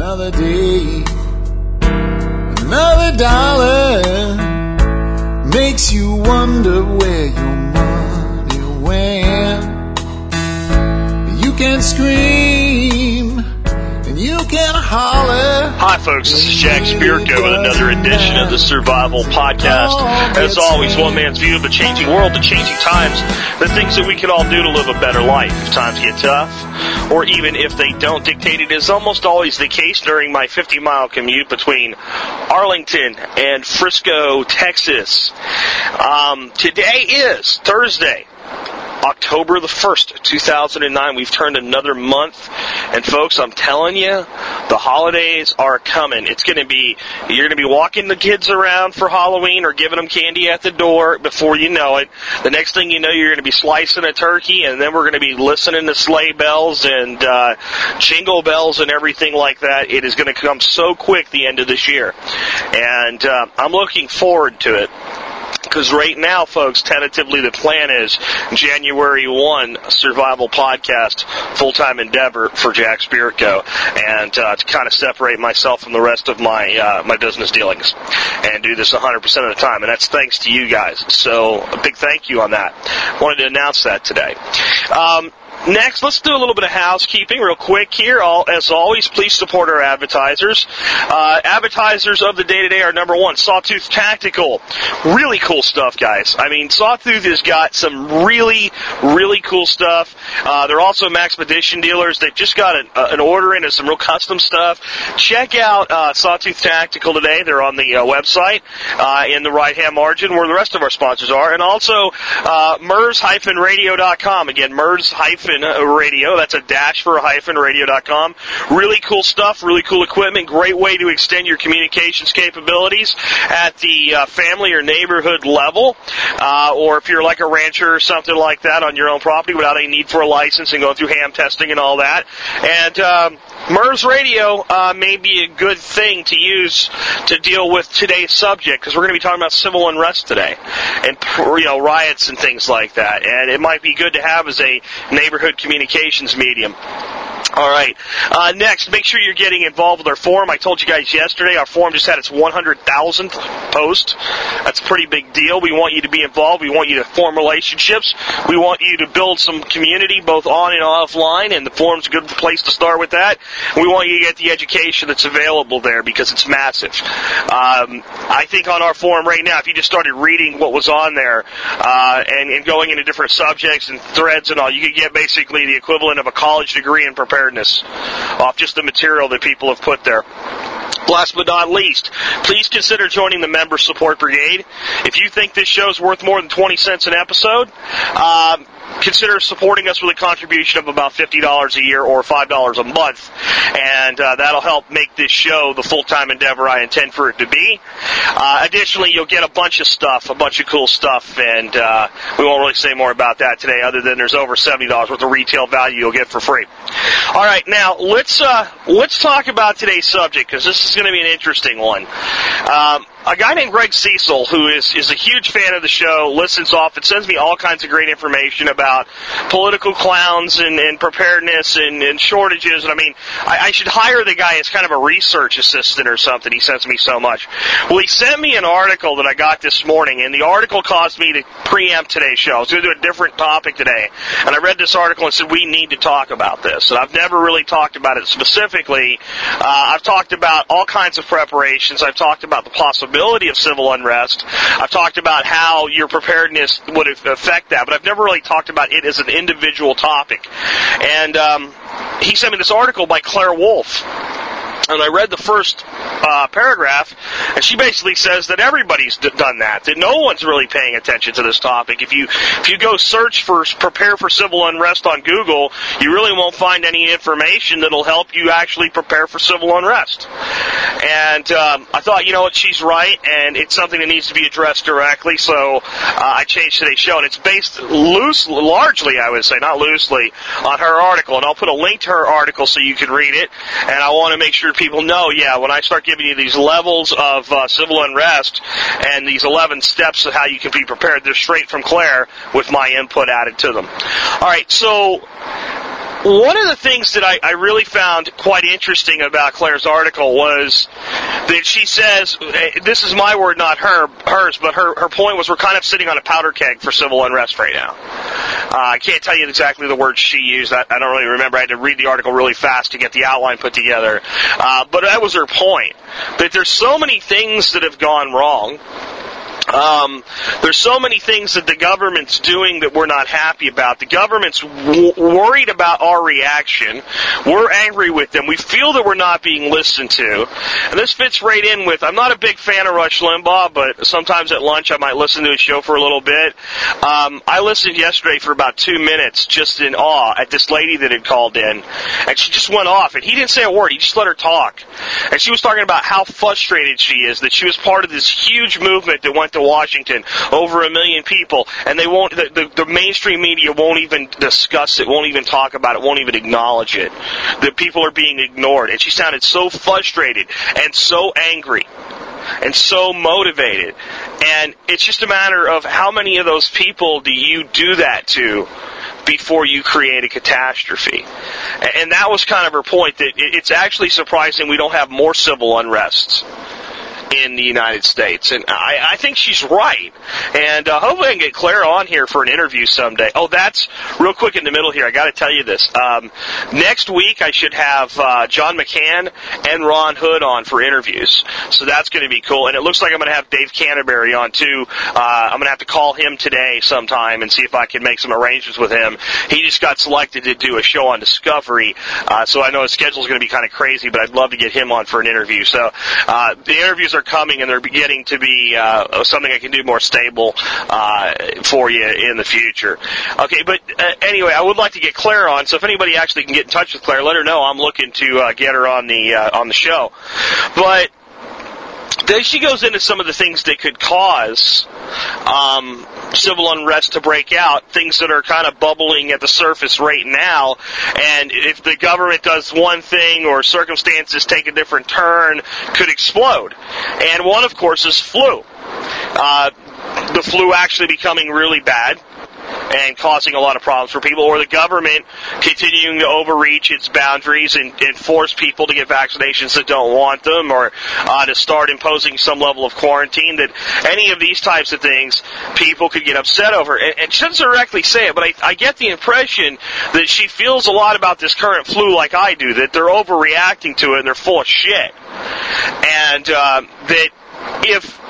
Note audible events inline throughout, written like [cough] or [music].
another day, another dollar makes you wonder where folks. This is Jack Spirko with another edition of the Survival Podcast. As always, one man's view of the changing world, the changing times, the things that we can all do to live a better life if times get tough, or even if they don't dictate it is almost always the case during my 50 mile commute between Arlington and Frisco, Texas. Um, today is Thursday. October the 1st, 2009. We've turned another month. And folks, I'm telling you, the holidays are coming. It's going to be, you're going to be walking the kids around for Halloween or giving them candy at the door before you know it. The next thing you know, you're going to be slicing a turkey and then we're going to be listening to sleigh bells and, uh, jingle bells and everything like that. It is going to come so quick the end of this year. And, uh, I'm looking forward to it. Because right now, folks, tentatively the plan is January 1 survival podcast, full time endeavor for Jack Spirko, and uh, to kind of separate myself from the rest of my uh, my business dealings and do this 100% of the time. And that's thanks to you guys. So a big thank you on that. Wanted to announce that today. Um, Next, let's do a little bit of housekeeping real quick here. All, as always, please support our advertisers. Uh, advertisers of the day today are number one, Sawtooth Tactical. Really cool stuff, guys. I mean, Sawtooth has got some really, really cool stuff. Uh, they're also Maxpedition dealers. They've just got an, uh, an order in of some real custom stuff. Check out uh, Sawtooth Tactical today. They're on the uh, website uh, in the right-hand margin where the rest of our sponsors are. And also, MURS-radio.com. Again, MURS- radio. That's a dash for hyphen radio.com. Really cool stuff, really cool equipment, great way to extend your communications capabilities at the uh, family or neighborhood level, uh, or if you're like a rancher or something like that on your own property without any need for a license and going through ham testing and all that. And um, MURS radio uh, may be a good thing to use to deal with today's subject because we're going to be talking about civil unrest today and you know riots and things like that. And it might be good to have as a neighborhood communications medium. All right. Uh, next, make sure you're getting involved with our forum. I told you guys yesterday our forum just had its 100,000th post. That's a pretty big deal. We want you to be involved. We want you to form relationships. We want you to build some community both on and offline, and the forum's a good place to start with that. We want you to get the education that's available there because it's massive. Um, I think on our forum right now, if you just started reading what was on there uh, and, and going into different subjects and threads and all, you could get basically the equivalent of a college degree in preparedness off just the material that people have put there. Last but not least, please consider joining the Member Support Brigade. If you think this show is worth more than 20 cents an episode, um, consider supporting us with a contribution of about $50 a year or $5 a month. And uh, that'll help make this show the full-time endeavor I intend for it to be. Uh, additionally, you'll get a bunch of stuff, a bunch of cool stuff, and uh, we won't really say more about that today other than there's over $70 worth of retail value you'll get for free. All right, now let's uh, let's talk about today's subject because this is going to be an interesting one. Um, a guy named Greg Cecil, who is, is a huge fan of the show, listens often, sends me all kinds of great information about political clowns and, and preparedness and, and shortages. And I mean, I, I should hire the guy as kind of a research assistant or something. He sends me so much. Well, he sent me an article that I got this morning, and the article caused me to preempt today's show. I was going to do a different topic today. And I read this article and said, we need to talk about this. And I've never really talked about it specifically. Uh, I've talked about all kinds of preparations. I've talked about the possibility possibility of civil unrest. I've talked about how your preparedness would affect that, but I've never really talked about it as an individual topic. And um, he sent me this article by Claire Wolfe and I read the first uh, paragraph, and she basically says that everybody's d- done that. That no one's really paying attention to this topic. If you if you go search for prepare for civil unrest on Google, you really won't find any information that'll help you actually prepare for civil unrest. And um, I thought, you know what, she's right, and it's something that needs to be addressed directly. So uh, I changed today's show, and it's based loose, largely, I would say, not loosely, on her article. And I'll put a link to her article so you can read it. And I want to make sure people know, yeah, when I start giving you these levels of uh, civil unrest and these 11 steps of how you can be prepared, they're straight from Claire with my input added to them. All right, so one of the things that I, I really found quite interesting about Claire's article was that she says, eh, this is my word, not her, hers, but her, her point was we're kind of sitting on a powder keg for civil unrest right now. Uh, I can't tell you exactly the words she used. I, I don't really remember. I had to read the article really fast to get the outline put together. Uh, but that was her point. That there's so many things that have gone wrong um, there's so many things that the government's doing that we're not happy about. The government's w- worried about our reaction. We're angry with them. We feel that we're not being listened to. And this fits right in with, I'm not a big fan of Rush Limbaugh, but sometimes at lunch I might listen to his show for a little bit. Um, I listened yesterday for about two minutes just in awe at this lady that had called in. And she just went off. And he didn't say a word. He just let her talk. And she was talking about how frustrated she is that she was part of this huge movement that went to Washington, over a million people, and they won't. The, the, the mainstream media won't even discuss it, won't even talk about it, won't even acknowledge it. The people are being ignored, and she sounded so frustrated and so angry and so motivated. And it's just a matter of how many of those people do you do that to before you create a catastrophe. And that was kind of her point that it's actually surprising we don't have more civil unrests in the United States. And I, I think she's right. And uh, hopefully I can get Claire on here for an interview someday. Oh, that's real quick in the middle here. I got to tell you this. Um, next week I should have uh, John McCann and Ron Hood on for interviews. So that's going to be cool. And it looks like I'm going to have Dave Canterbury on too. Uh, I'm going to have to call him today sometime and see if I can make some arrangements with him. He just got selected to do a show on Discovery, uh, so I know his schedule is going to be kind of crazy, but I'd love to get him on for an interview. So uh, the interviews are are coming, and they're beginning to be uh, something I can do more stable uh, for you in the future. Okay, but uh, anyway, I would like to get Claire on. So if anybody actually can get in touch with Claire, let her know I'm looking to uh, get her on the uh, on the show. But then she goes into some of the things that could cause um, civil unrest to break out, things that are kind of bubbling at the surface right now. And if the government does one thing or circumstances take a different turn, could explode. And one, of course, is flu. Uh, the flu actually becoming really bad and causing a lot of problems for people, or the government continuing to overreach its boundaries and, and force people to get vaccinations that don't want them, or uh, to start imposing some level of quarantine. That any of these types of things, people could get upset over. And, and she doesn't directly say it, but I, I get the impression that she feels a lot about this current flu like I do, that they're overreacting to it and they're full of shit, and uh, that if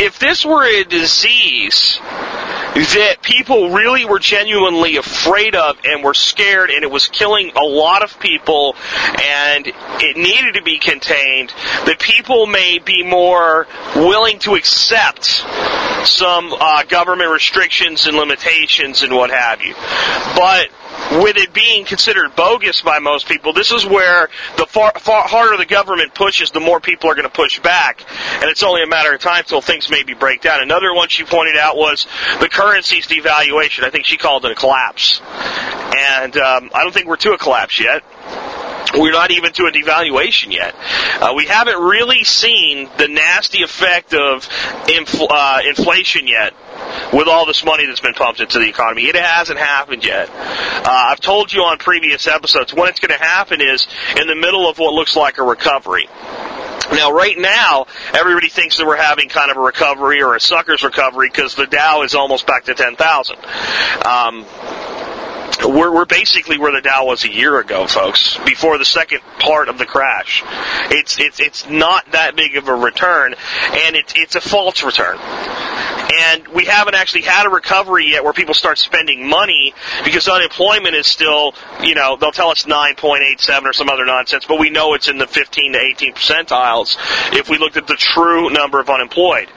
if this were a disease that people really were genuinely afraid of and were scared and it was killing a lot of people and it needed to be contained, that people may be more willing to accept some uh, government restrictions and limitations and what have you. But with it being considered bogus by most people, this is where the far, far harder the government pushes, the more people are going to push back, and it's only a matter of time till things maybe break down. Another one she pointed out was the currency's devaluation. I think she called it a collapse, and um, I don't think we're to a collapse yet. We're not even to a devaluation yet. Uh, we haven't really seen the nasty effect of infl- uh, inflation yet with all this money that's been pumped into the economy. It hasn't happened yet. Uh, I've told you on previous episodes when it's going to happen is in the middle of what looks like a recovery. Now, right now, everybody thinks that we're having kind of a recovery or a sucker's recovery because the Dow is almost back to 10,000. Um, we're, we're basically where the Dow was a year ago, folks, before the second part of the crash. It's, it's, it's not that big of a return, and it's, it's a false return. And we haven't actually had a recovery yet where people start spending money because unemployment is still, you know, they'll tell us 9.87 or some other nonsense, but we know it's in the 15 to 18 percentiles if we looked at the true number of unemployed.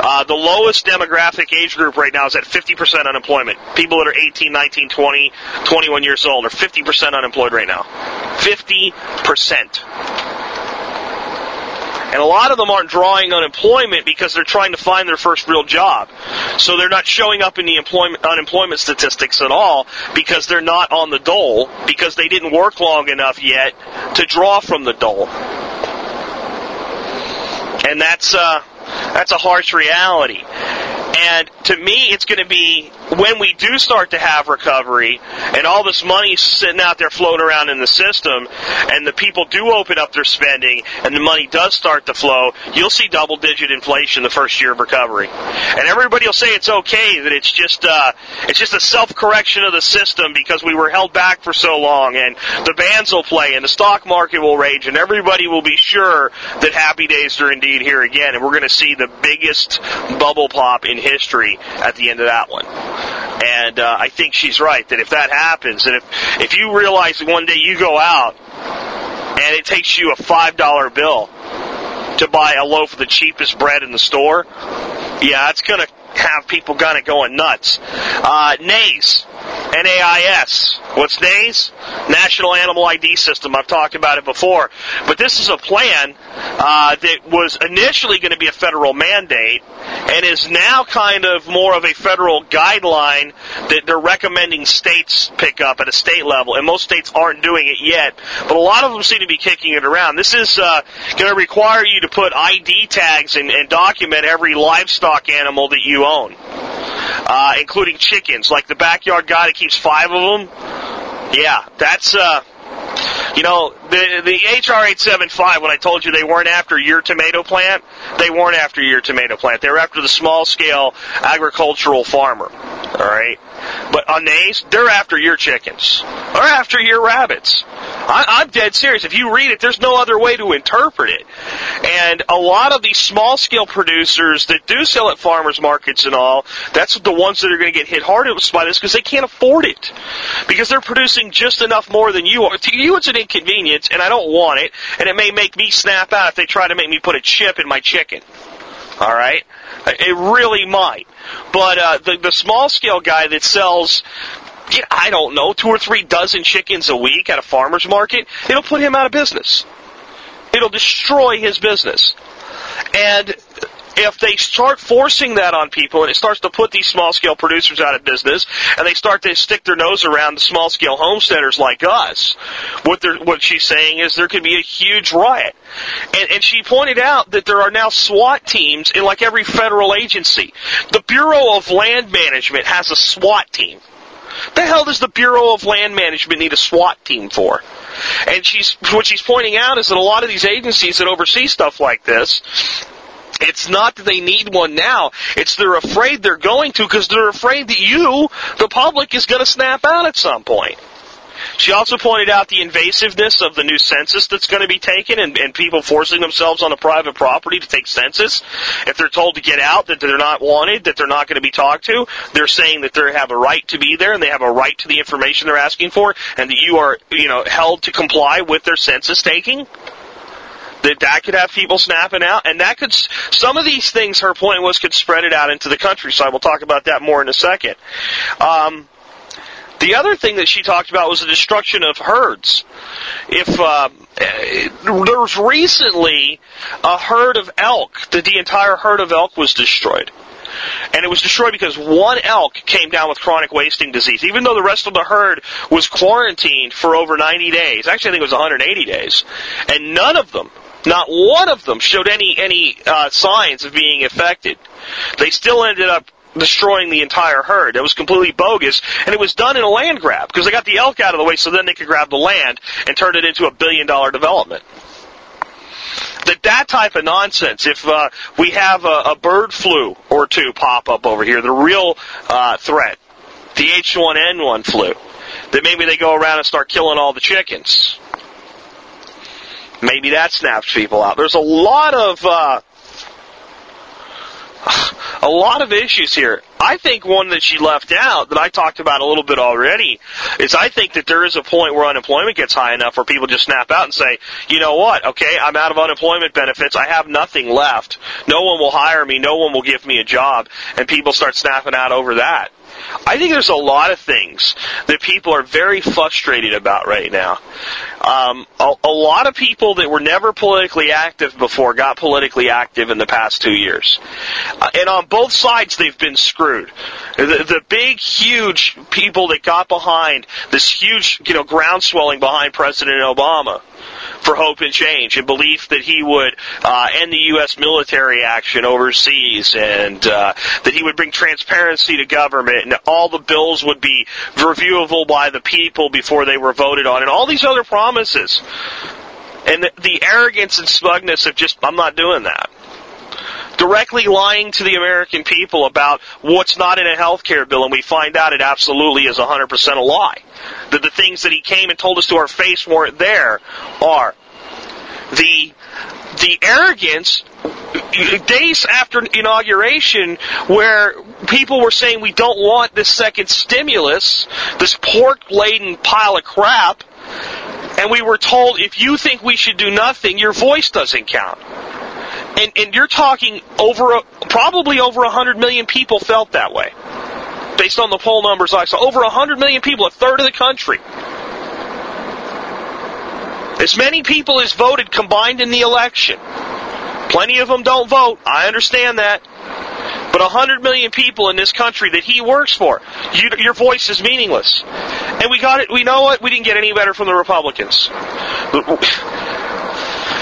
Uh, the lowest demographic age group right now is at 50% unemployment. People that are 18, 19, 20, 21 years old are 50% unemployed right now. 50%. And a lot of them aren't drawing unemployment because they're trying to find their first real job. So they're not showing up in the employment, unemployment statistics at all because they're not on the dole because they didn't work long enough yet to draw from the dole. And that's, uh, that's a harsh reality. And to me, it's going to be when we do start to have recovery and all this money sitting out there floating around in the system and the people do open up their spending and the money does start to flow, you'll see double digit inflation the first year of recovery. And everybody will say it's okay, that it's just, uh, it's just a self correction of the system because we were held back for so long and the bands will play and the stock market will rage and everybody will be sure that happy days are indeed here again and we're going to see the biggest bubble pop in history at the end of that one. And uh, I think she's right that if that happens, and if if you realize that one day you go out and it takes you a five dollar bill to buy a loaf of the cheapest bread in the store, yeah, it's gonna have people kind of going nuts. Uh, NAIS, N-A-I-S. What's NAIS? National Animal ID System. I've talked about it before. But this is a plan uh, that was initially going to be a federal mandate and is now kind of more of a federal guideline that they're recommending states pick up at a state level. And most states aren't doing it yet, but a lot of them seem to be kicking it around. This is uh, going to require you to put ID tags and, and document every livestock animal that you own, uh, including chickens. Like the backyard guy keeps five of them. Yeah, that's uh, you know, the the HR eight seven five. When I told you they weren't after your tomato plant, they weren't after your tomato plant. They were after the small scale agricultural farmer. All right, but on these, they're after your chickens. They're after your rabbits. I, I'm dead serious. If you read it, there's no other way to interpret it. And a lot of these small scale producers that do sell at farmers markets and all, that's the ones that are going to get hit hardest by this because they can't afford it. Because they're producing just enough more than you are. You, it's an inconvenience, and I don't want it. And it may make me snap out if they try to make me put a chip in my chicken. All right, it really might. But uh, the the small scale guy that sells I don't know, two or three dozen chickens a week at a farmer's market, it'll put him out of business. It'll destroy his business. And if they start forcing that on people and it starts to put these small scale producers out of business and they start to stick their nose around the small scale homesteaders like us, what they're, what she's saying is there could be a huge riot. And, and she pointed out that there are now SWAT teams in like every federal agency. The Bureau of Land Management has a SWAT team. The hell does the Bureau of Land Management need a SWAT team for? And she's what she's pointing out is that a lot of these agencies that oversee stuff like this it's not that they need one now. It's they're afraid they're going to because they're afraid that you, the public, is going to snap out at some point. She also pointed out the invasiveness of the new census that's going to be taken and, and people forcing themselves on a private property to take census. If they're told to get out, that they're not wanted, that they're not going to be talked to, they're saying that they have a right to be there and they have a right to the information they're asking for and that you are, you know, held to comply with their census taking that that could have people snapping out, and that could some of these things. Her point was could spread it out into the countryside. We'll talk about that more in a second. Um, the other thing that she talked about was the destruction of herds. If uh, there was recently a herd of elk, that the entire herd of elk was destroyed. And it was destroyed because one elk came down with chronic wasting disease. Even though the rest of the herd was quarantined for over 90 days, actually I think it was 180 days, and none of them not one of them showed any any uh, signs of being affected. They still ended up destroying the entire herd. It was completely bogus, and it was done in a land grab because they got the elk out of the way, so then they could grab the land and turn it into a billion dollar development. That that type of nonsense. If uh, we have a, a, bird flu or two pop up over here, the real uh, threat, the H1N1 flu, that maybe they go around and start killing all the chickens. Maybe that snaps people out. There's a lot of uh, a lot of issues here. I think one that she left out that I talked about a little bit already is I think that there is a point where unemployment gets high enough where people just snap out and say, you know what, okay, I'm out of unemployment benefits, I have nothing left, no one will hire me, no one will give me a job, and people start snapping out over that. I think there's a lot of things that people are very frustrated about right now. Um, a, a, lot of people that were never politically active before got politically active in the past two years. Uh, and on both sides, they've been screwed. The, the big, huge people that got behind this huge, you know, groundswelling behind President Obama for hope and change and belief that he would uh, end the U.S. military action overseas and uh, that he would bring transparency to government and all the bills would be reviewable by the people before they were voted on and all these other promises. And the, the arrogance and smugness of just, I'm not doing that directly lying to the American people about what's not in a health care bill, and we find out it absolutely is 100% a lie. That the things that he came and told us to our face weren't there are. The, the arrogance days after inauguration where people were saying we don't want this second stimulus, this pork laden pile of crap, and we were told if you think we should do nothing, your voice doesn't count. And, and you're talking over, a, probably over 100 million people felt that way. Based on the poll numbers I saw. Over 100 million people, a third of the country. As many people as voted combined in the election. Plenty of them don't vote. I understand that. But 100 million people in this country that he works for, you, your voice is meaningless. And we got it, we know what? We didn't get any better from the Republicans.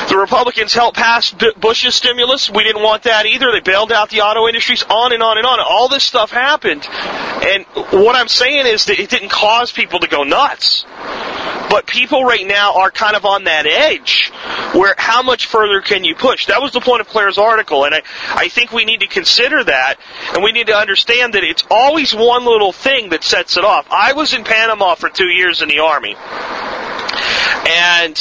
The Republicans helped pass Bush's stimulus. We didn't want that either. They bailed out the auto industries, on and on and on. All this stuff happened. And what I'm saying is that it didn't cause people to go nuts. But people right now are kind of on that edge where how much further can you push? That was the point of Claire's article. And I, I think we need to consider that and we need to understand that it's always one little thing that sets it off. I was in Panama for two years in the Army. And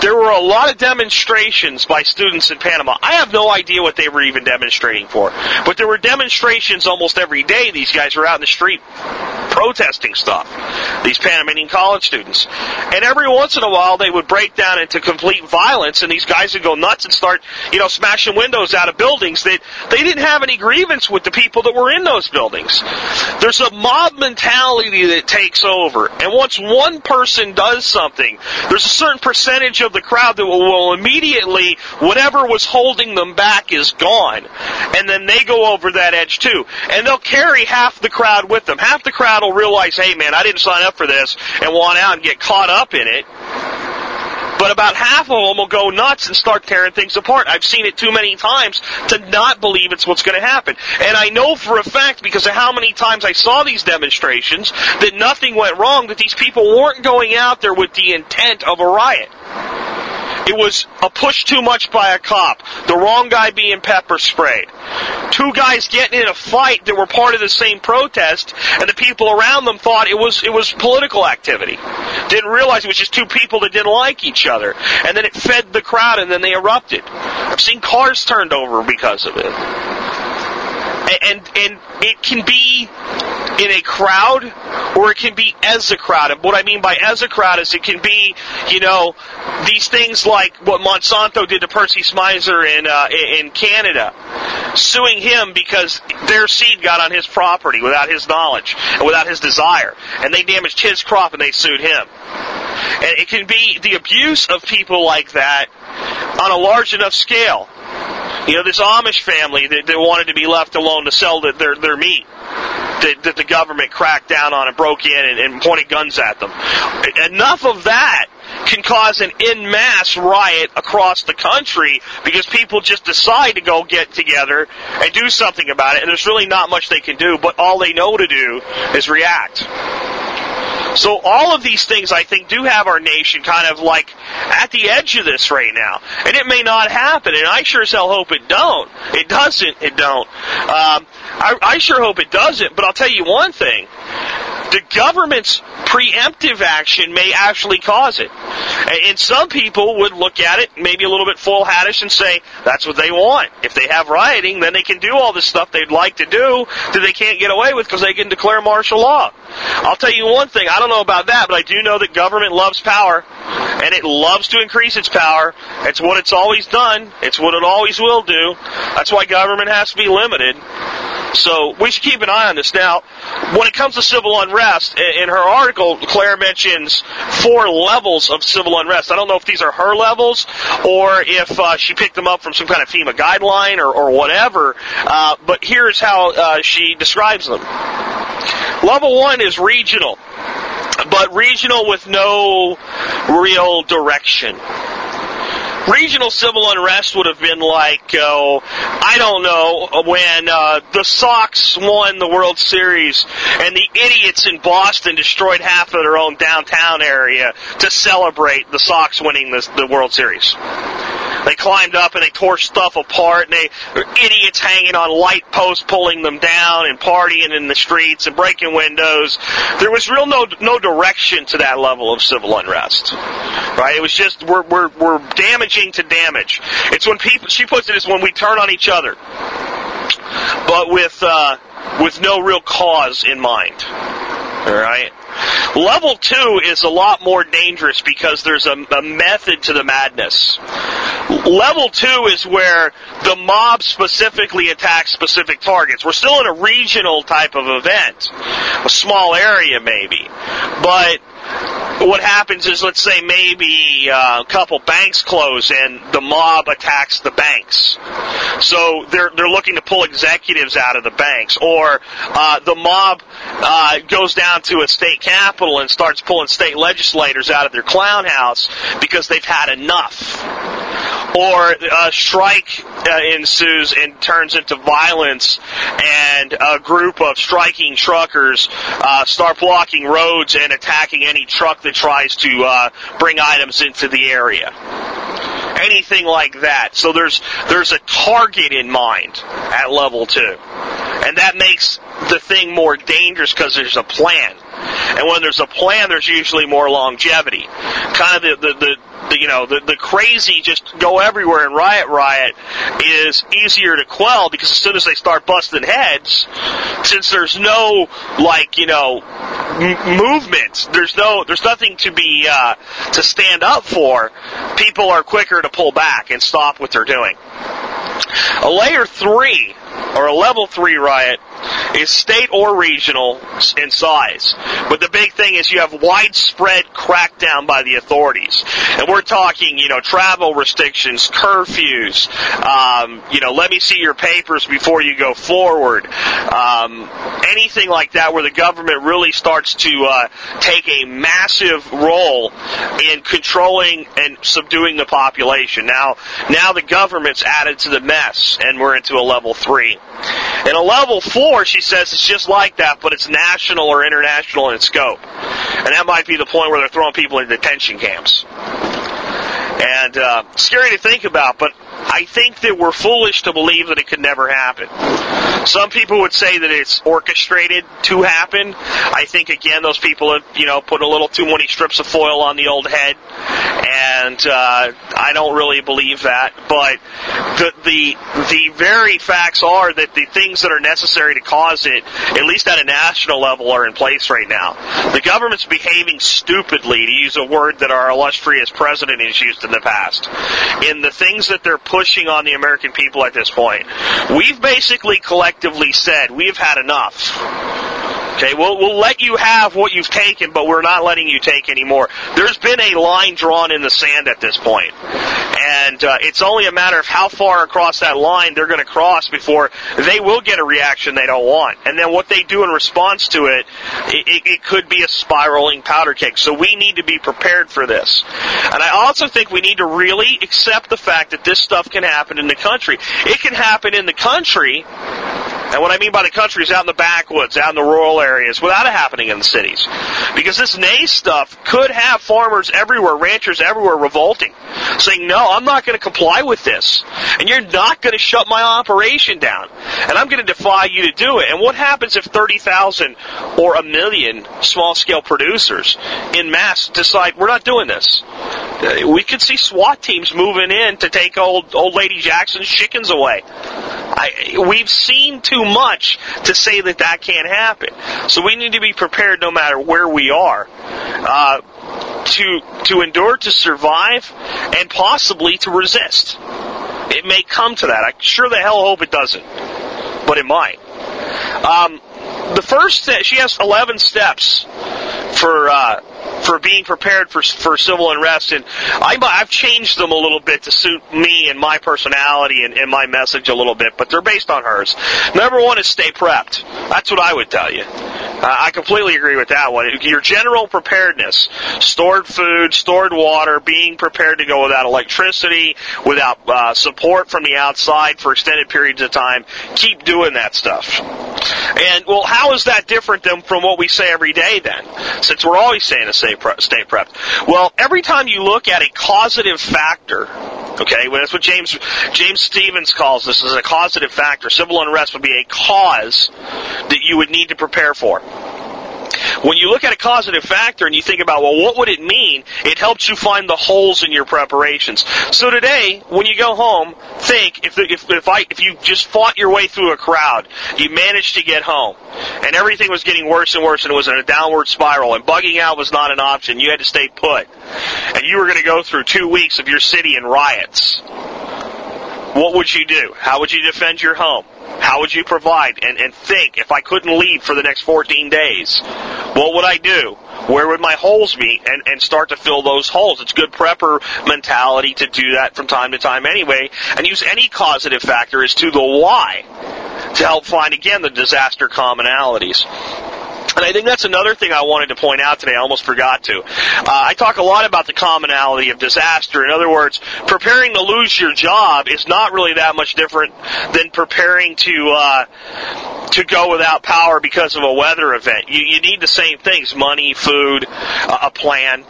there were a lot of demonstrations by students in Panama. I have no idea what they were even demonstrating for. But there were demonstrations almost every day. These guys were out in the street protesting stuff. These Panamanian college students. And every once in a while they would break down into complete violence and these guys would go nuts and start, you know, smashing windows out of buildings that they didn't have any grievance with the people that were in those buildings. There's a mob mentality that takes over. And once one person does something, there's a certain percentage of the crowd that will, will immediately, whatever was holding them back is gone. And then they go over that edge too. And they'll carry half the crowd with them. Half the crowd will realize, hey man, I didn't sign up for this and want out and get caught up in it. But about half of them will go nuts and start tearing things apart. I've seen it too many times to not believe it's what's going to happen. And I know for a fact, because of how many times I saw these demonstrations, that nothing went wrong, that these people weren't going out there with the intent of a riot. It was a push too much by a cop. The wrong guy being pepper sprayed. Two guys getting in a fight that were part of the same protest, and the people around them thought it was it was political activity. Didn't realize it was just two people that didn't like each other. And then it fed the crowd, and then they erupted. I've seen cars turned over because of it and and it can be in a crowd or it can be as a crowd. And what I mean by as a crowd is it can be, you know, these things like what Monsanto did to Percy Schmeiser in uh, in Canada, suing him because their seed got on his property without his knowledge and without his desire, and they damaged his crop and they sued him. And it can be the abuse of people like that on a large enough scale you know, this Amish family that, that wanted to be left alone to sell the, their their meat that, that the government cracked down on and broke in and, and pointed guns at them. Enough of that can cause an in mass riot across the country because people just decide to go get together and do something about it, and there's really not much they can do, but all they know to do is react. So all of these things, I think, do have our nation kind of like at the edge of this right now, and it may not happen. And I sure as hell hope it don't. It doesn't. It don't. Um, I, I sure hope it doesn't. But I'll tell you one thing: the government's preemptive action may actually cause it. And some people would look at it maybe a little bit full hattish and say that's what they want. If they have rioting, then they can do all this stuff they'd like to do that they can't get away with because they can declare martial law. I'll tell you one thing. I don't know about that, but I do know that government loves power and it loves to increase its power. It's what it's always done. It's what it always will do. That's why government has to be limited. So we should keep an eye on this. Now, when it comes to civil unrest, in her article, Claire mentions four levels of civil unrest. I don't know if these are her levels or if uh, she picked them up from some kind of FEMA guideline or, or whatever. Uh, but here's how uh, she describes them. Level one is regional. But regional with no real direction regional civil unrest would have been like, uh, I don't know, when uh, the Sox won the World Series and the idiots in Boston destroyed half of their own downtown area to celebrate the Sox winning the, the World Series. They climbed up and they tore stuff apart, and they were idiots hanging on light posts, pulling them down, and partying in the streets and breaking windows. There was real no no direction to that level of civil unrest, right? It was just we're we're we're damaging to damage. It's when people she puts it as when we turn on each other, but with uh, with no real cause in mind. Right. Level two is a lot more dangerous because there's a, a, method to the madness. Level two is where the mob specifically attacks specific targets. We're still in a regional type of event, a small area maybe, but what happens is, let's say maybe uh, a couple banks close and the mob attacks the banks. So they're they're looking to pull executives out of the banks, or uh, the mob uh, goes down to a state capital and starts pulling state legislators out of their clown house because they've had enough. Or a strike uh, ensues and turns into violence, and a group of striking truckers uh, start blocking roads and attacking any truck that tries to uh, bring items into the area anything like that. So there's there's a target in mind at level two, and that makes the thing more dangerous because there's a plan. And when there's a plan, there's usually more longevity. Kind of the, the, the, the you know, the, the crazy just go everywhere and riot riot is easier to quell because as soon as they start busting heads, since there's no, like, you know, m- movement, there's no, there's nothing to be, uh, to stand up for, people are quicker to pull back and stop what they're doing. A layer three, or a level three riot, is state or regional in size. But the big thing is you have widespread crackdown by the authorities. And we're talking, you know, travel restrictions, curfews, um, you know, let me see your papers before you go forward. Um, anything like that where the government really starts to uh, take a massive role in controlling and subduing the population. Now, now the government's added to the mess, and we're into a level three. In a level four, she says it's just like that, but it's national or international in scope. And that might be the point where they're throwing people in detention camps. And uh, scary to think about, but I think that we're foolish to believe that it could never happen. Some people would say that it's orchestrated to happen. I think again, those people have you know put a little too many strips of foil on the old head, and uh, I don't really believe that. But the the the very facts are that the things that are necessary to cause it, at least at a national level, are in place right now. The government's behaving stupidly, to use a word that our illustrious president has used in the past. In the things that they're pushing on the American people at this point. We've basically collectively said we've had enough. Okay, we'll, we'll let you have what you've taken, but we're not letting you take anymore. There's been a line drawn in the sand at this point. And uh, it's only a matter of how far across that line they're going to cross before they will get a reaction they don't want. And then what they do in response to it, it, it could be a spiraling powder keg. So we need to be prepared for this. And I also think we need to really accept the fact that this stuff can happen in the country. It can happen in the country and what I mean by the country is out in the backwoods, out in the rural areas, without it happening in the cities. Because this NAIS stuff could have farmers everywhere, ranchers everywhere revolting, saying, no, I'm not going to comply with this. And you're not going to shut my operation down. And I'm going to defy you to do it. And what happens if 30,000 or a million small scale producers in mass decide, we're not doing this? Uh, we could see SWAT teams moving in to take old, old Lady Jackson's chickens away. I, we've seen too much to say that that can't happen. So we need to be prepared no matter where we are. Uh, to to endure, to survive, and possibly to resist. It may come to that. I sure the hell hope it doesn't, but it might. Um, the first step, she has 11 steps for uh, for being prepared for for civil unrest, and I, I've changed them a little bit to suit me and my personality and, and my message a little bit, but they're based on hers. Number one is stay prepped. That's what I would tell you. Uh, I completely agree with that one. Your general preparedness, stored food, stored water, being prepared to go without electricity, without uh, support from the outside for extended periods of time. Keep doing that stuff. And well, how is that different than from what we say every day then? Since we're always saying to stay, pre- stay prepped. Well, every time you look at a causative factor, okay, well, that's what James James Stevens calls this as a causative factor. Civil unrest would be a cause that you would need to prepare for. When you look at a causative factor and you think about, well, what would it mean? It helps you find the holes in your preparations. So today, when you go home, think if if if I if you just fought your way through a crowd, you managed to get home, and everything was getting worse and worse, and it was in a downward spiral, and bugging out was not an option. You had to stay put, and you were going to go through two weeks of your city in riots. What would you do? How would you defend your home? How would you provide? And, and think, if I couldn't leave for the next 14 days, what would I do? Where would my holes be? And, and start to fill those holes. It's good prepper mentality to do that from time to time anyway, and use any causative factor as to the why to help find, again, the disaster commonalities. And I think that's another thing I wanted to point out today. I almost forgot to. Uh, I talk a lot about the commonality of disaster. In other words, preparing to lose your job is not really that much different than preparing to uh, to go without power because of a weather event. You, you need the same things: money, food, a plan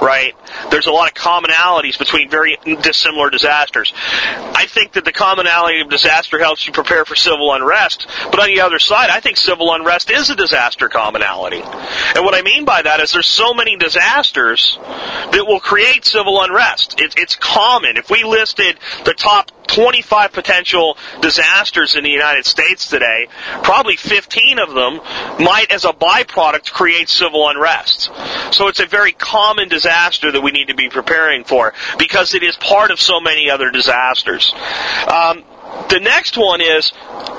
right? There's a lot of commonalities between very dissimilar disasters. I think that the commonality of disaster helps you prepare for civil unrest, but on the other side, I think civil unrest is a disaster commonality. And what I mean by that is there's so many disasters that will create civil unrest. It, it's common. If we listed the top 25 potential disasters in the United States today, probably 15 of them might, as a byproduct, create civil unrest. So it's a very common disaster that we need to be preparing for because it is part of so many other disasters. Um, the next one is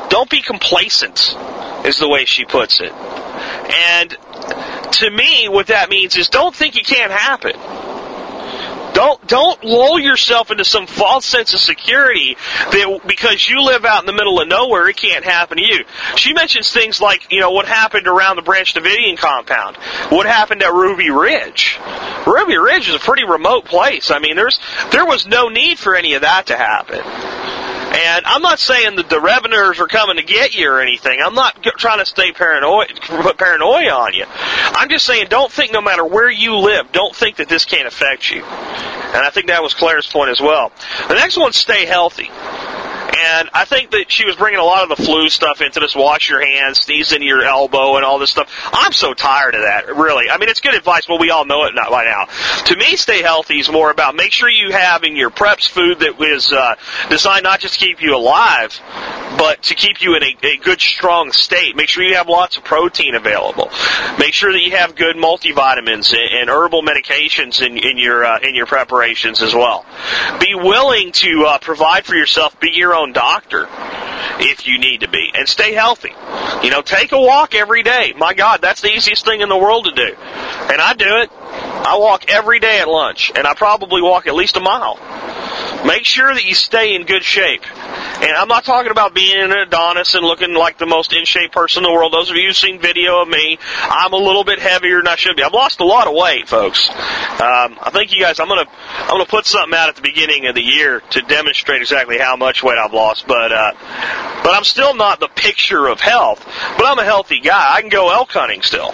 don't be complacent, is the way she puts it. And to me, what that means is don't think it can't happen. Don't don't lull yourself into some false sense of security that because you live out in the middle of nowhere, it can't happen to you. She mentions things like you know what happened around the Branch Davidian compound, what happened at Ruby Ridge. Ruby Ridge is a pretty remote place. I mean, there's there was no need for any of that to happen. And I'm not saying that the revenuers are coming to get you or anything. I'm not trying to stay paranoid, put paranoia on you. I'm just saying don't think no matter where you live, don't think that this can't affect you. And I think that was Claire's point as well. The next one, stay healthy. And I think that she was bringing a lot of the flu stuff into this. Wash your hands, sneeze into your elbow, and all this stuff. I'm so tired of that. Really, I mean, it's good advice, but we all know it by now. To me, stay healthy is more about make sure you have in your preps food that is uh, designed not just to keep you alive, but to keep you in a, a good, strong state. Make sure you have lots of protein available. Make sure that you have good multivitamins and, and herbal medications in, in your uh, in your preparations as well. Be willing to uh, provide for yourself. Be your own doctor if you need to be, and stay healthy. You know, take a walk every day. My God, that's the easiest thing in the world to do, and I do it. I walk every day at lunch, and I probably walk at least a mile. Make sure that you stay in good shape. And I'm not talking about being an Adonis and looking like the most in shape person in the world. Those of you who've seen video of me, I'm a little bit heavier than I should be. I've lost a lot of weight, folks. Um, I think you guys, I'm gonna, I'm gonna put something out at the beginning of the year to demonstrate exactly how much weight I've lost. But, uh, but I'm still not the picture of health. But I'm a healthy guy. I can go elk hunting still.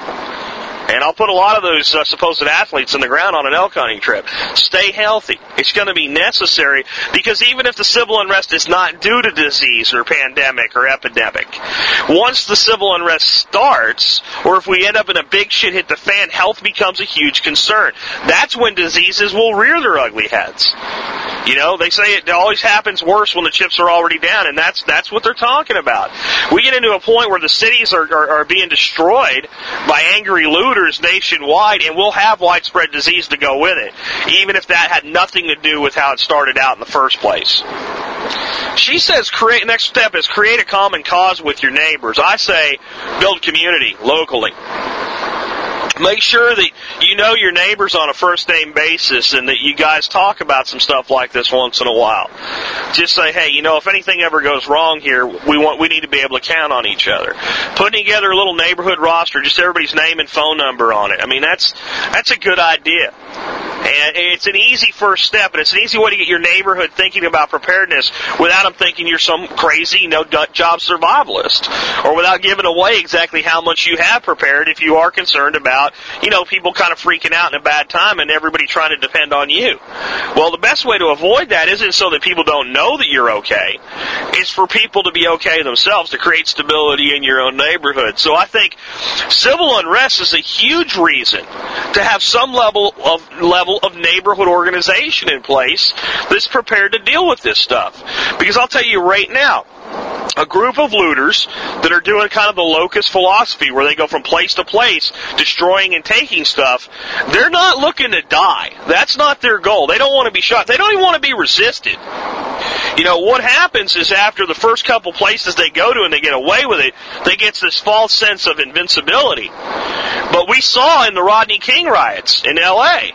And I'll put a lot of those uh, supposed athletes in the ground on an elk hunting trip. Stay healthy. It's going to be necessary because even if the civil unrest is not due to disease or pandemic or epidemic, once the civil unrest starts, or if we end up in a big shit hit the fan, health becomes a huge concern. That's when diseases will rear their ugly heads. You know, they say it always happens worse when the chips are already down, and that's that's what they're talking about. We get into a point where the cities are, are, are being destroyed by angry looters nationwide, and we'll have widespread disease to go with it, even if that had nothing to do with how it started out in the first place. She says create next step is create a common cause with your neighbors. I say build community locally. Make sure that you know your neighbors on a first name basis and that you guys talk about some stuff like this once in a while. Just say, hey, you know, if anything ever goes wrong here, we want we need to be able to count on each other. Putting together a little neighborhood roster, just everybody's name and phone number on it. I mean, that's that's a good idea. And it's an easy first step, and it's an easy way to get your neighborhood thinking about preparedness without them thinking you're some crazy, know, job survivalist, or without giving away exactly how much you have prepared if you are concerned about, you know, people kind of freaking out in a bad time and everybody trying to depend on you. Well, the best way to avoid that isn't so that people don't know that you're okay. It's for people to be okay themselves, to create stability in your own neighborhood. So I think civil unrest is a huge reason to have some level of level of neighborhood organization in place that's prepared to deal with this stuff. Because I'll tell you right now, a group of looters that are doing kind of the locust philosophy where they go from place to place destroying and taking stuff, they're not looking to die. That's not their goal. They don't want to be shot. They don't even want to be resisted. You know, what happens is after the first couple places they go to and they get away with it, they get this false sense of invincibility. But we saw in the Rodney King riots in LA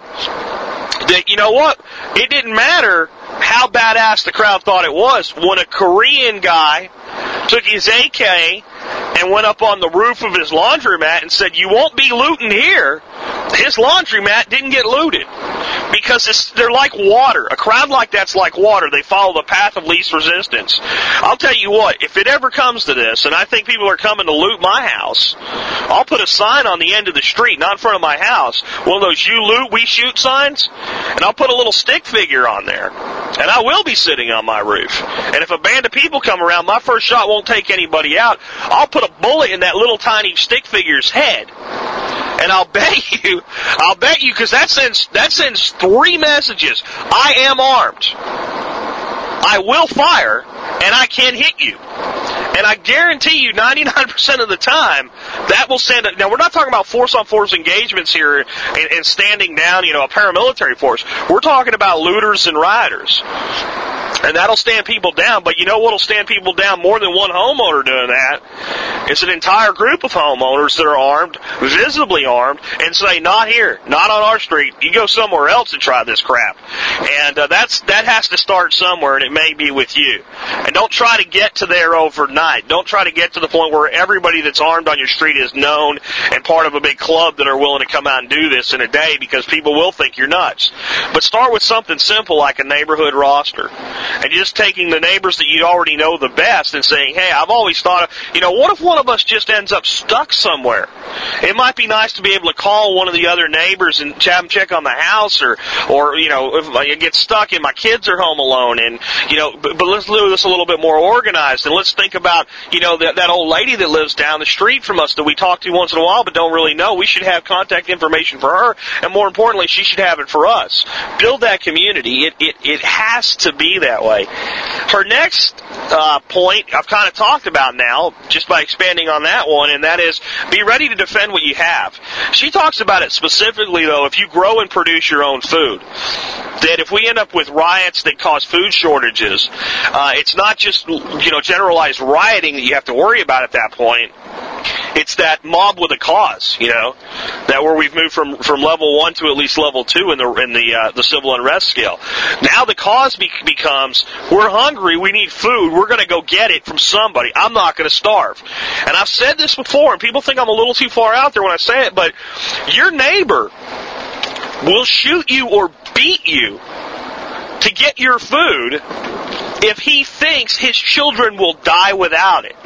that, you know what? It didn't matter how badass the crowd thought it was when a Korean guy took his AK and went up on the roof of his laundromat and said, "You won't be looting here." His laundromat didn't get looted because they're like water. A crowd like that's like water. They follow the path of least resistance. I'll tell you what, if it ever comes to this, and I think people are coming to loot my house, I'll put a sign on the end of the street, not in front of my house, one of those "You loot, we shoot" signs, and I'll put a little stick figure on there, and I will be sitting on my roof. And if a band of people come around, my first shot won't take anybody out. I'll put a bullet in that little tiny stick figure's head. And I'll [laughs] bet you, I'll bet you, because that sends that sends three messages. I am armed. I will fire, and I can hit you. And I guarantee you, 99% of the time, that will send. A, now, we're not talking about force-on-force engagements here and, and standing down, you know, a paramilitary force. We're talking about looters and rioters. And that'll stand people down, but you know what'll stand people down more than one homeowner doing that? It's an entire group of homeowners that are armed, visibly armed, and say, not here, not on our street. You go somewhere else and try this crap. And uh, that's that has to start somewhere, and it may be with you. And don't try to get to there overnight. Don't try to get to the point where everybody that's armed on your street is known and part of a big club that are willing to come out and do this in a day because people will think you're nuts. But start with something simple like a neighborhood roster and just taking the neighbors that you already know the best and saying, hey, I've always thought of, you know, what if one of us just ends up stuck somewhere? It might be nice to be able to call one of the other neighbors and have them check on the house or, or, you know, if I get stuck and my kids are home alone and, you know, but, but let's do this a little bit more organized and let's think about, you know, that, that old lady that lives down the street from us that we talk to once in a while but don't really know. We should have contact information for her and more importantly, she should have it for us. Build that community. It, it, it has to be that way. Her next uh, point I've kind of talked about now, just by expanding on that one, and that is be ready to defend what you have. She talks about it specifically, though, if you grow and produce your own food, that if we end up with riots that cause food shortages, uh, it's not just you know generalized rioting that you have to worry about at that point. It's that mob with a cause, you know, that where we've moved from from level one to at least level two in the in the uh, the civil unrest scale. Now the cause be- becomes we're hungry, we need food, we're going to go get it from somebody. I'm not going to starve. And I've said this before, and people think I'm a little too far out there when I say it, but your neighbor will shoot you or beat you to get your food if he thinks his children will die without it.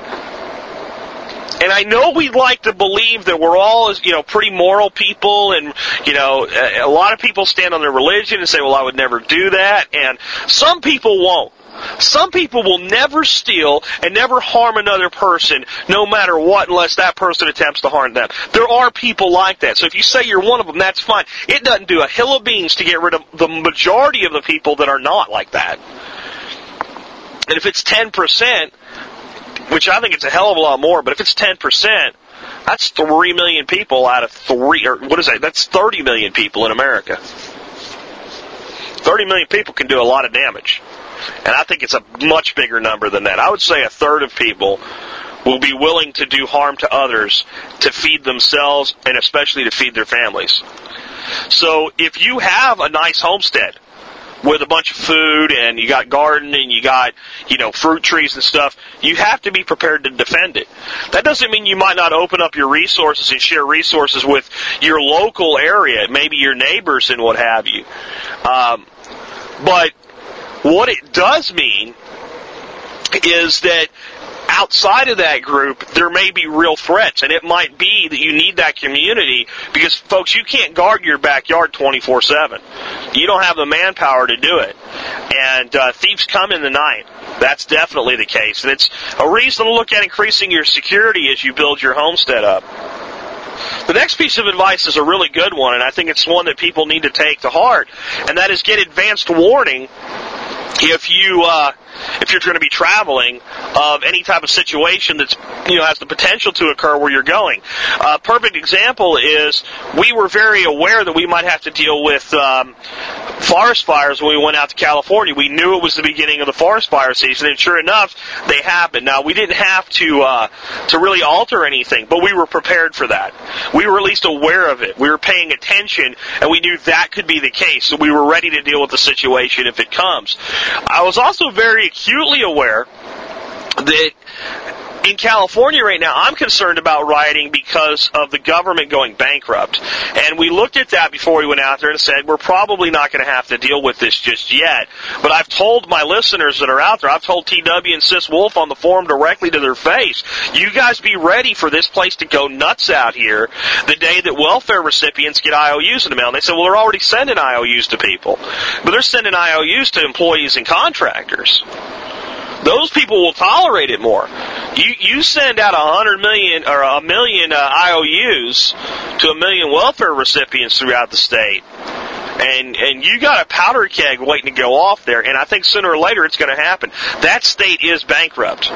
And I know we'd like to believe that we're all, you know, pretty moral people, and you know, a lot of people stand on their religion and say, "Well, I would never do that," and some people won't. Some people will never steal and never harm another person, no matter what, unless that person attempts to harm them. There are people like that. So if you say you're one of them, that's fine. It doesn't do a hill of beans to get rid of the majority of the people that are not like that. And if it's 10%, which I think it's a hell of a lot more, but if it's 10%, that's 3 million people out of 3, or what is that? That's 30 million people in America. 30 million people can do a lot of damage. And I think it's a much bigger number than that. I would say a third of people will be willing to do harm to others to feed themselves and especially to feed their families. So if you have a nice homestead with a bunch of food and you got garden and you got, you know, fruit trees and stuff, you have to be prepared to defend it. That doesn't mean you might not open up your resources and share resources with your local area, maybe your neighbors and what have you. Um, but what it does mean is that outside of that group, there may be real threats, and it might be that you need that community because, folks, you can't guard your backyard 24 7. You don't have the manpower to do it. And uh, thieves come in the night. That's definitely the case. And it's a reason to look at increasing your security as you build your homestead up. The next piece of advice is a really good one, and I think it's one that people need to take to heart, and that is get advanced warning if you uh, if you're going to be traveling of any type of situation that's you know has the potential to occur where you're going. A uh, perfect example is we were very aware that we might have to deal with um, forest fires when we went out to California. We knew it was the beginning of the forest fire season, and sure enough, they happened. Now we didn't have to uh, to really alter anything, but we were prepared for that. We were at least aware of it. We were paying attention, and we knew that could be the case. So we were ready to deal with the situation if it comes. I was also very acutely aware that in California right now, I'm concerned about rioting because of the government going bankrupt. And we looked at that before we went out there and said, we're probably not going to have to deal with this just yet. But I've told my listeners that are out there, I've told TW and Sis Wolf on the forum directly to their face, you guys be ready for this place to go nuts out here the day that welfare recipients get IOUs in the mail. And they said, well, they're already sending IOUs to people. But they're sending IOUs to employees and contractors those people will tolerate it more. You you send out a hundred million or a million uh, IOUs to a million welfare recipients throughout the state, and and you got a powder keg waiting to go off there. And I think sooner or later it's going to happen. That state is bankrupt.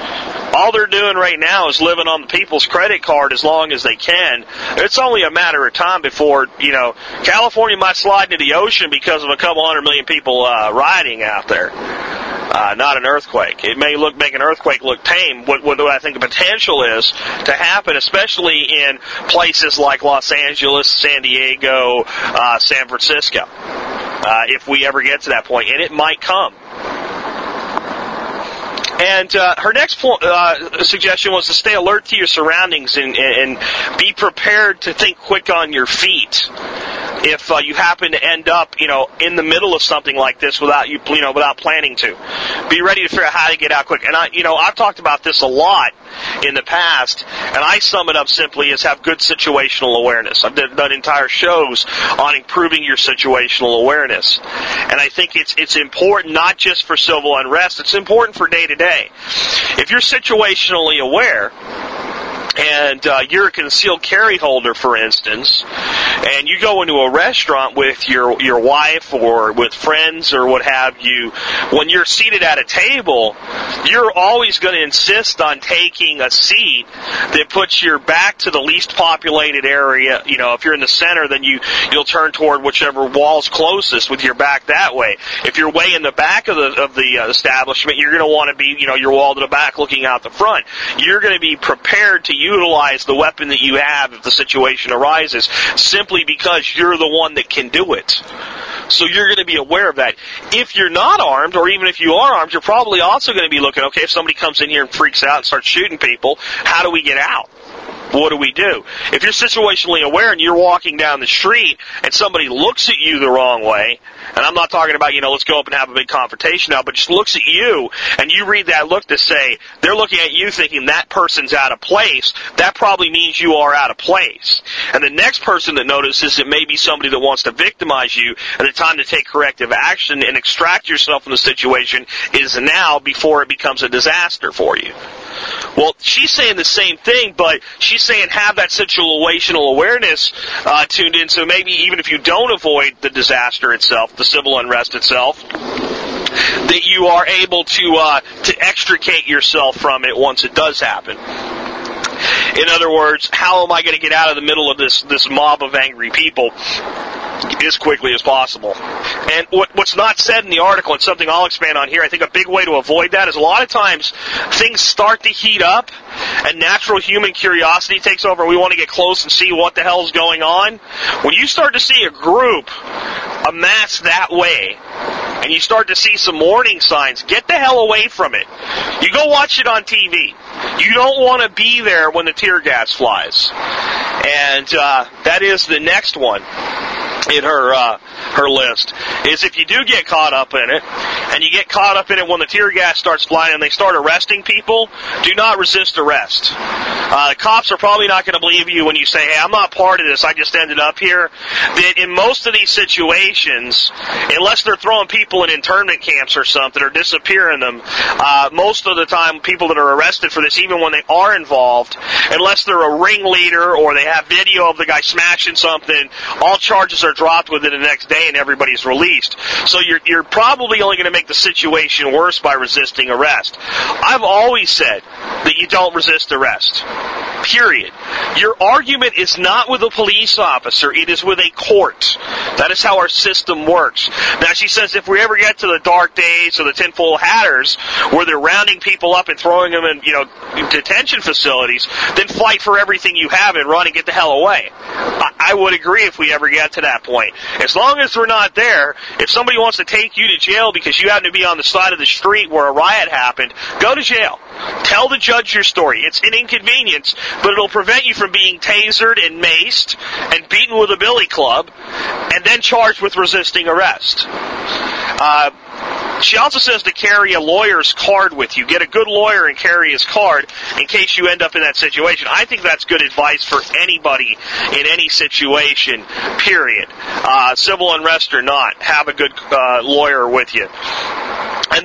All they're doing right now is living on the people's credit card as long as they can. It's only a matter of time before you know California might slide into the ocean because of a couple hundred million people uh, rioting out there uh, not an earthquake. It may look make an earthquake look tame. What, what I think the potential is to happen, especially in places like Los Angeles, San Diego, uh, San Francisco, uh, if we ever get to that point, and it might come. And uh, her next uh, suggestion was to stay alert to your surroundings and, and be prepared to think quick on your feet if uh, you happen to end up, you know, in the middle of something like this without you, you know, without planning to. Be ready to figure out how to get out quick. And I, you know, I've talked about this a lot in the past, and I sum it up simply as have good situational awareness. I've done entire shows on improving your situational awareness, and I think it's it's important not just for civil unrest; it's important for day to day. If you're situationally aware and uh, you're a concealed carry holder, for instance, and you go into a restaurant with your your wife or with friends or what have you, when you're seated at a table, you're always going to insist on taking a seat that puts your back to the least populated area. You know, if you're in the center, then you you'll turn toward whichever wall's closest with your back that way. If you're way in the back of the of the uh, establishment, you're going to want to be you know your wall to the back, looking out the front. You're going to be prepared to utilize the weapon that you have if the situation arises, simply because you're the one that can do it. So you're going to be aware of that. If you're not armed, or even if you are armed, you're probably also going to be looking, okay, if somebody comes in here and freaks out and starts shooting people, how do we get out? What do we do? If you're situationally aware and you're walking down the street and somebody looks at you the wrong way, and I'm not talking about, you know, let's go up and have a big confrontation now, but just looks at you and you read that look to say, they're looking at you thinking that person's out of place, that probably means you are out of place. And the next person that notices it may be somebody that wants to victimize you, and the time to take corrective action and extract yourself from the situation is now before it becomes a disaster for you. Well, she's saying the same thing, but she's saying have that situational awareness uh, tuned in. So maybe even if you don't avoid the disaster itself, the civil unrest itself, that you are able to uh, to extricate yourself from it once it does happen. In other words, how am I going to get out of the middle of this this mob of angry people? as quickly as possible. And what, what's not said in the article, and something I'll expand on here, I think a big way to avoid that is a lot of times things start to heat up, and natural human curiosity takes over. We want to get close and see what the hell's going on. When you start to see a group amass that way, and you start to see some warning signs, get the hell away from it. You go watch it on TV. You don't want to be there when the tear gas flies. And uh, that is the next one in her uh, her list is if you do get caught up in it, and you get caught up in it when the tear gas starts flying and they start arresting people, do not resist arrest. Uh, cops are probably not going to believe you when you say, "Hey, I'm not part of this. I just ended up here." That in most of these situations, unless they're throwing people in internment camps or something or disappearing them, uh, most of the time people that are arrested for this, even when they are involved, unless they're a ringleader or they have video of the guy smashing something, all charges are dropped within the next day and everybody's released. So you're, you're probably only going to make the situation worse by resisting arrest. I've always said that you don't resist arrest. Period. Your argument is not with a police officer, it is with a court. That is how our system works. Now she says if we ever get to the dark days or the tinfoil hatters where they're rounding people up and throwing them in, you know, detention facilities, then fight for everything you have and run and get the hell away. I, I would agree if we ever get to that point. As long as we're not there, if somebody wants to take you to jail because you happen to be on the side of the street where a riot happened, go to jail. Tell the judge your story. It's an inconvenience, but it'll prevent you from being tasered and maced and beaten with a billy club and then charged with resisting arrest. Uh, she also says to carry a lawyer's card with you. Get a good lawyer and carry his card in case you end up in that situation. I think that's good advice for anybody in any situation, period. Uh, civil unrest or not, have a good uh, lawyer with you.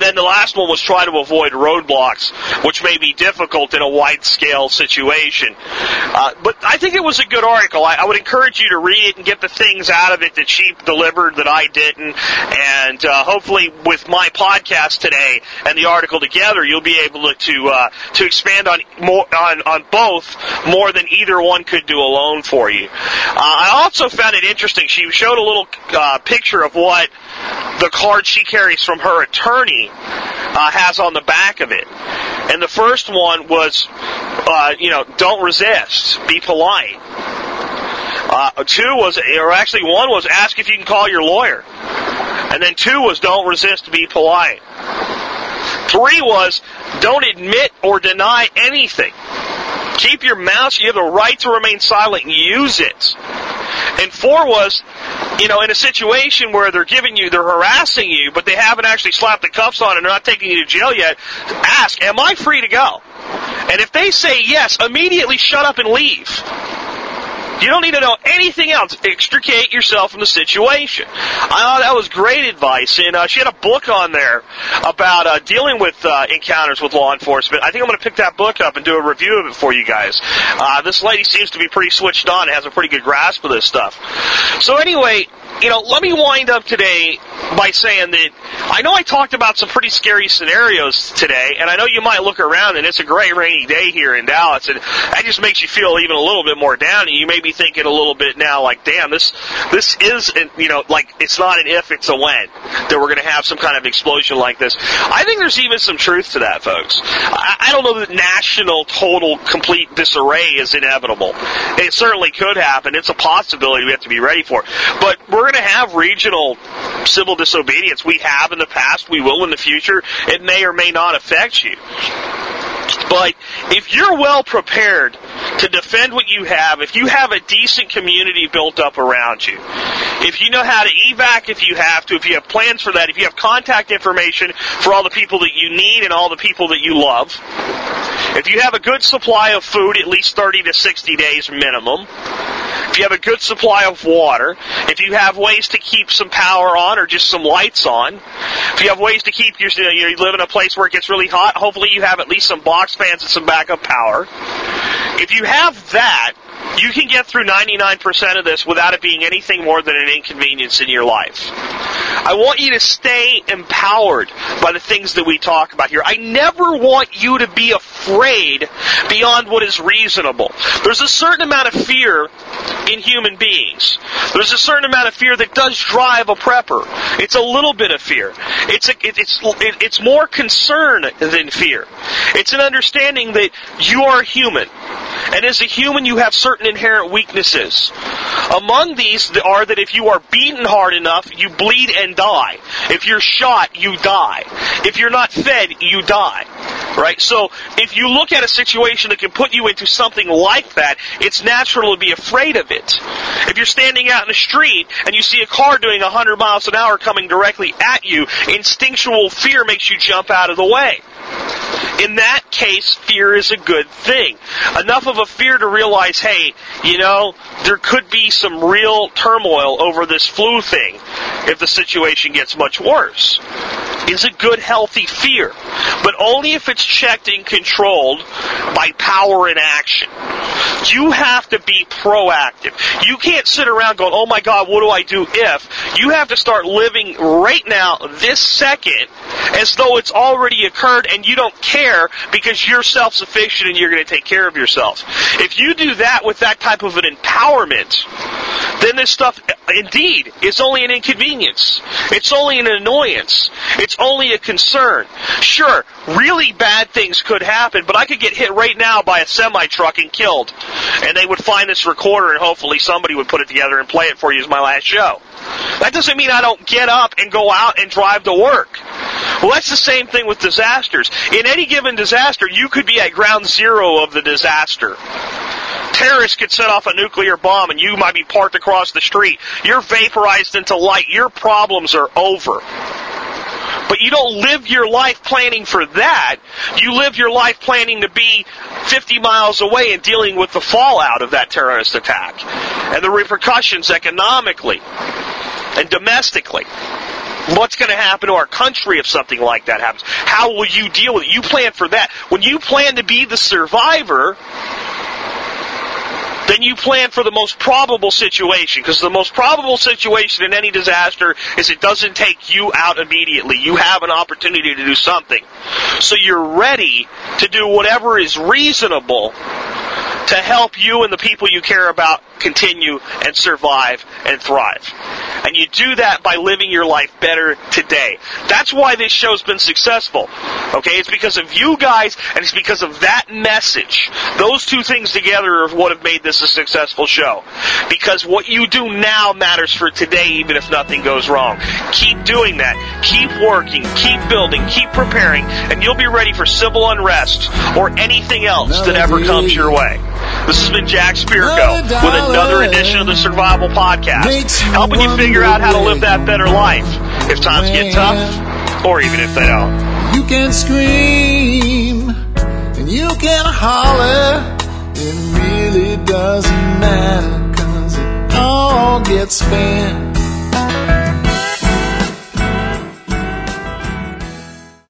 Then the last one was try to avoid roadblocks, which may be difficult in a wide scale situation. Uh, but I think it was a good article. I, I, would encourage you to read it and get the things out of it that she delivered that I didn't. And uh, hopefully, with my podcast today and the article together, you'll be able to to, uh, to expand on more on, on both more than either one could do alone for you. Uh, I also found it interesting. She showed a little uh, picture of what the card she carries from her attorney uh, has on the back of it. And the first one was, uh, you know, don't resist, be polite. Uh, two was, or actually one was, ask if you can call your lawyer. And then two was, don't resist, be polite. Three was, don't admit or deny anything. Keep your mouth. You have the right to remain silent and use it. And four was, you know, in a situation where they're giving you, they're harassing you, but they haven't actually slapped the cuffs on and they're not taking you to jail yet, ask, am I free to go? And if they say yes, immediately shut up and leave. You don't need to know anything else. Extricate yourself from the situation. I thought that was great advice, and uh, she had a book on there about uh, dealing with uh, encounters with law enforcement. I think I'm going to pick that book up and do a review of it for you guys. Uh, this lady seems to be pretty switched on has a pretty good grasp of this stuff. So anyway, you know, let me wind up today by saying that I know I talked about some pretty scary scenarios today, and I know you might look around and it's a great rainy day here in Dallas, and that just makes you feel even a little bit more down, and you may be thinking a little bit now, like, damn, this this is, you know, like it's not an if, it's a when that we're going to have some kind of explosion like this. I think there's even some truth to that, folks. I, I don't know that national, total, complete disarray is inevitable. It certainly could happen. It's a possibility we have to be ready for, but we're going to have regional civil disobedience. We have in the past. We will in the future. It may or may not affect you. But if you're well prepared to defend what you have, if you have a decent community built up around you, if you know how to evac if you have to, if you have plans for that, if you have contact information for all the people that you need and all the people that you love, if you have a good supply of food, at least 30 to 60 days minimum, if you have a good supply of water, if you have ways to keep some power on or just some lights on, if you have ways to keep your, you, live in a place where it gets really hot, hopefully you have at least some box fans and some backup power. If you have that, You can get through 99% of this without it being anything more than an inconvenience in your life. I want you to stay empowered by the things that we talk about here. I never want you to be afraid beyond what is reasonable. There's a certain amount of fear in human beings. There's a certain amount of fear that does drive a prepper. It's a little bit of fear. It's a, it, it's it, it's more concern than fear. It's an understanding that you are human, and as a human, you have certain inherent weaknesses. Among these are that if you are beaten hard enough, you bleed and die. If you're shot, you die. If you're not fed, you die. Right? So, if you look at a situation that can put you into something like that, it's natural to be afraid of it. If you're standing out in the street and you see a car doing 100 miles an hour coming directly at you, instinctual fear makes you jump out of the way. In that case, fear is a good thing. Enough of a fear to realize, hey, you know, there could be some real turmoil over this flu thing if the situation gets much worse. Is a good, healthy fear. But only if it's checked and controlled by power and action. You have to be proactive. You can't sit around going, oh my God, what do I do if? You have to start living right now, this second, as though it's already occurred and you don't care because you're self-sufficient and you're going to take care of yourself. If you do that with that type of an empowerment, then this stuff, indeed, is only an inconvenience. It's only an annoyance. It's only a concern. Sure, really bad things could happen, but I could get hit right now by a semi truck and killed. And they would find this recorder and hopefully somebody would put it together and play it for you as my last show. That doesn't mean I don't get up and go out and drive to work. Well, that's the same thing with disasters. In any given disaster, you could be at ground zero of the disaster. Terrorists could set off a nuclear bomb and you might be parked across the street. You're vaporized into light. Your problems are over. But you don't live your life planning for that. You live your life planning to be 50 miles away and dealing with the fallout of that terrorist attack and the repercussions economically and domestically. What's going to happen to our country if something like that happens? How will you deal with it? You plan for that. When you plan to be the survivor, then you plan for the most probable situation. Because the most probable situation in any disaster is it doesn't take you out immediately. You have an opportunity to do something. So you're ready to do whatever is reasonable to help you and the people you care about continue and survive and thrive. And you do that by living your life better today. That's why this show's been successful. Okay? It's because of you guys and it's because of that message. Those two things together are what have made this a successful show. Because what you do now matters for today even if nothing goes wrong. Keep doing that. Keep working. Keep building. Keep preparing. And you'll be ready for civil unrest or anything else that ever comes your way. This has been Jack Spirko with another edition of the Survival Podcast, helping you figure out how to live that better life if times get tough or even if they don't. You can scream and you can holler. It really doesn't matter cause it all gets spent.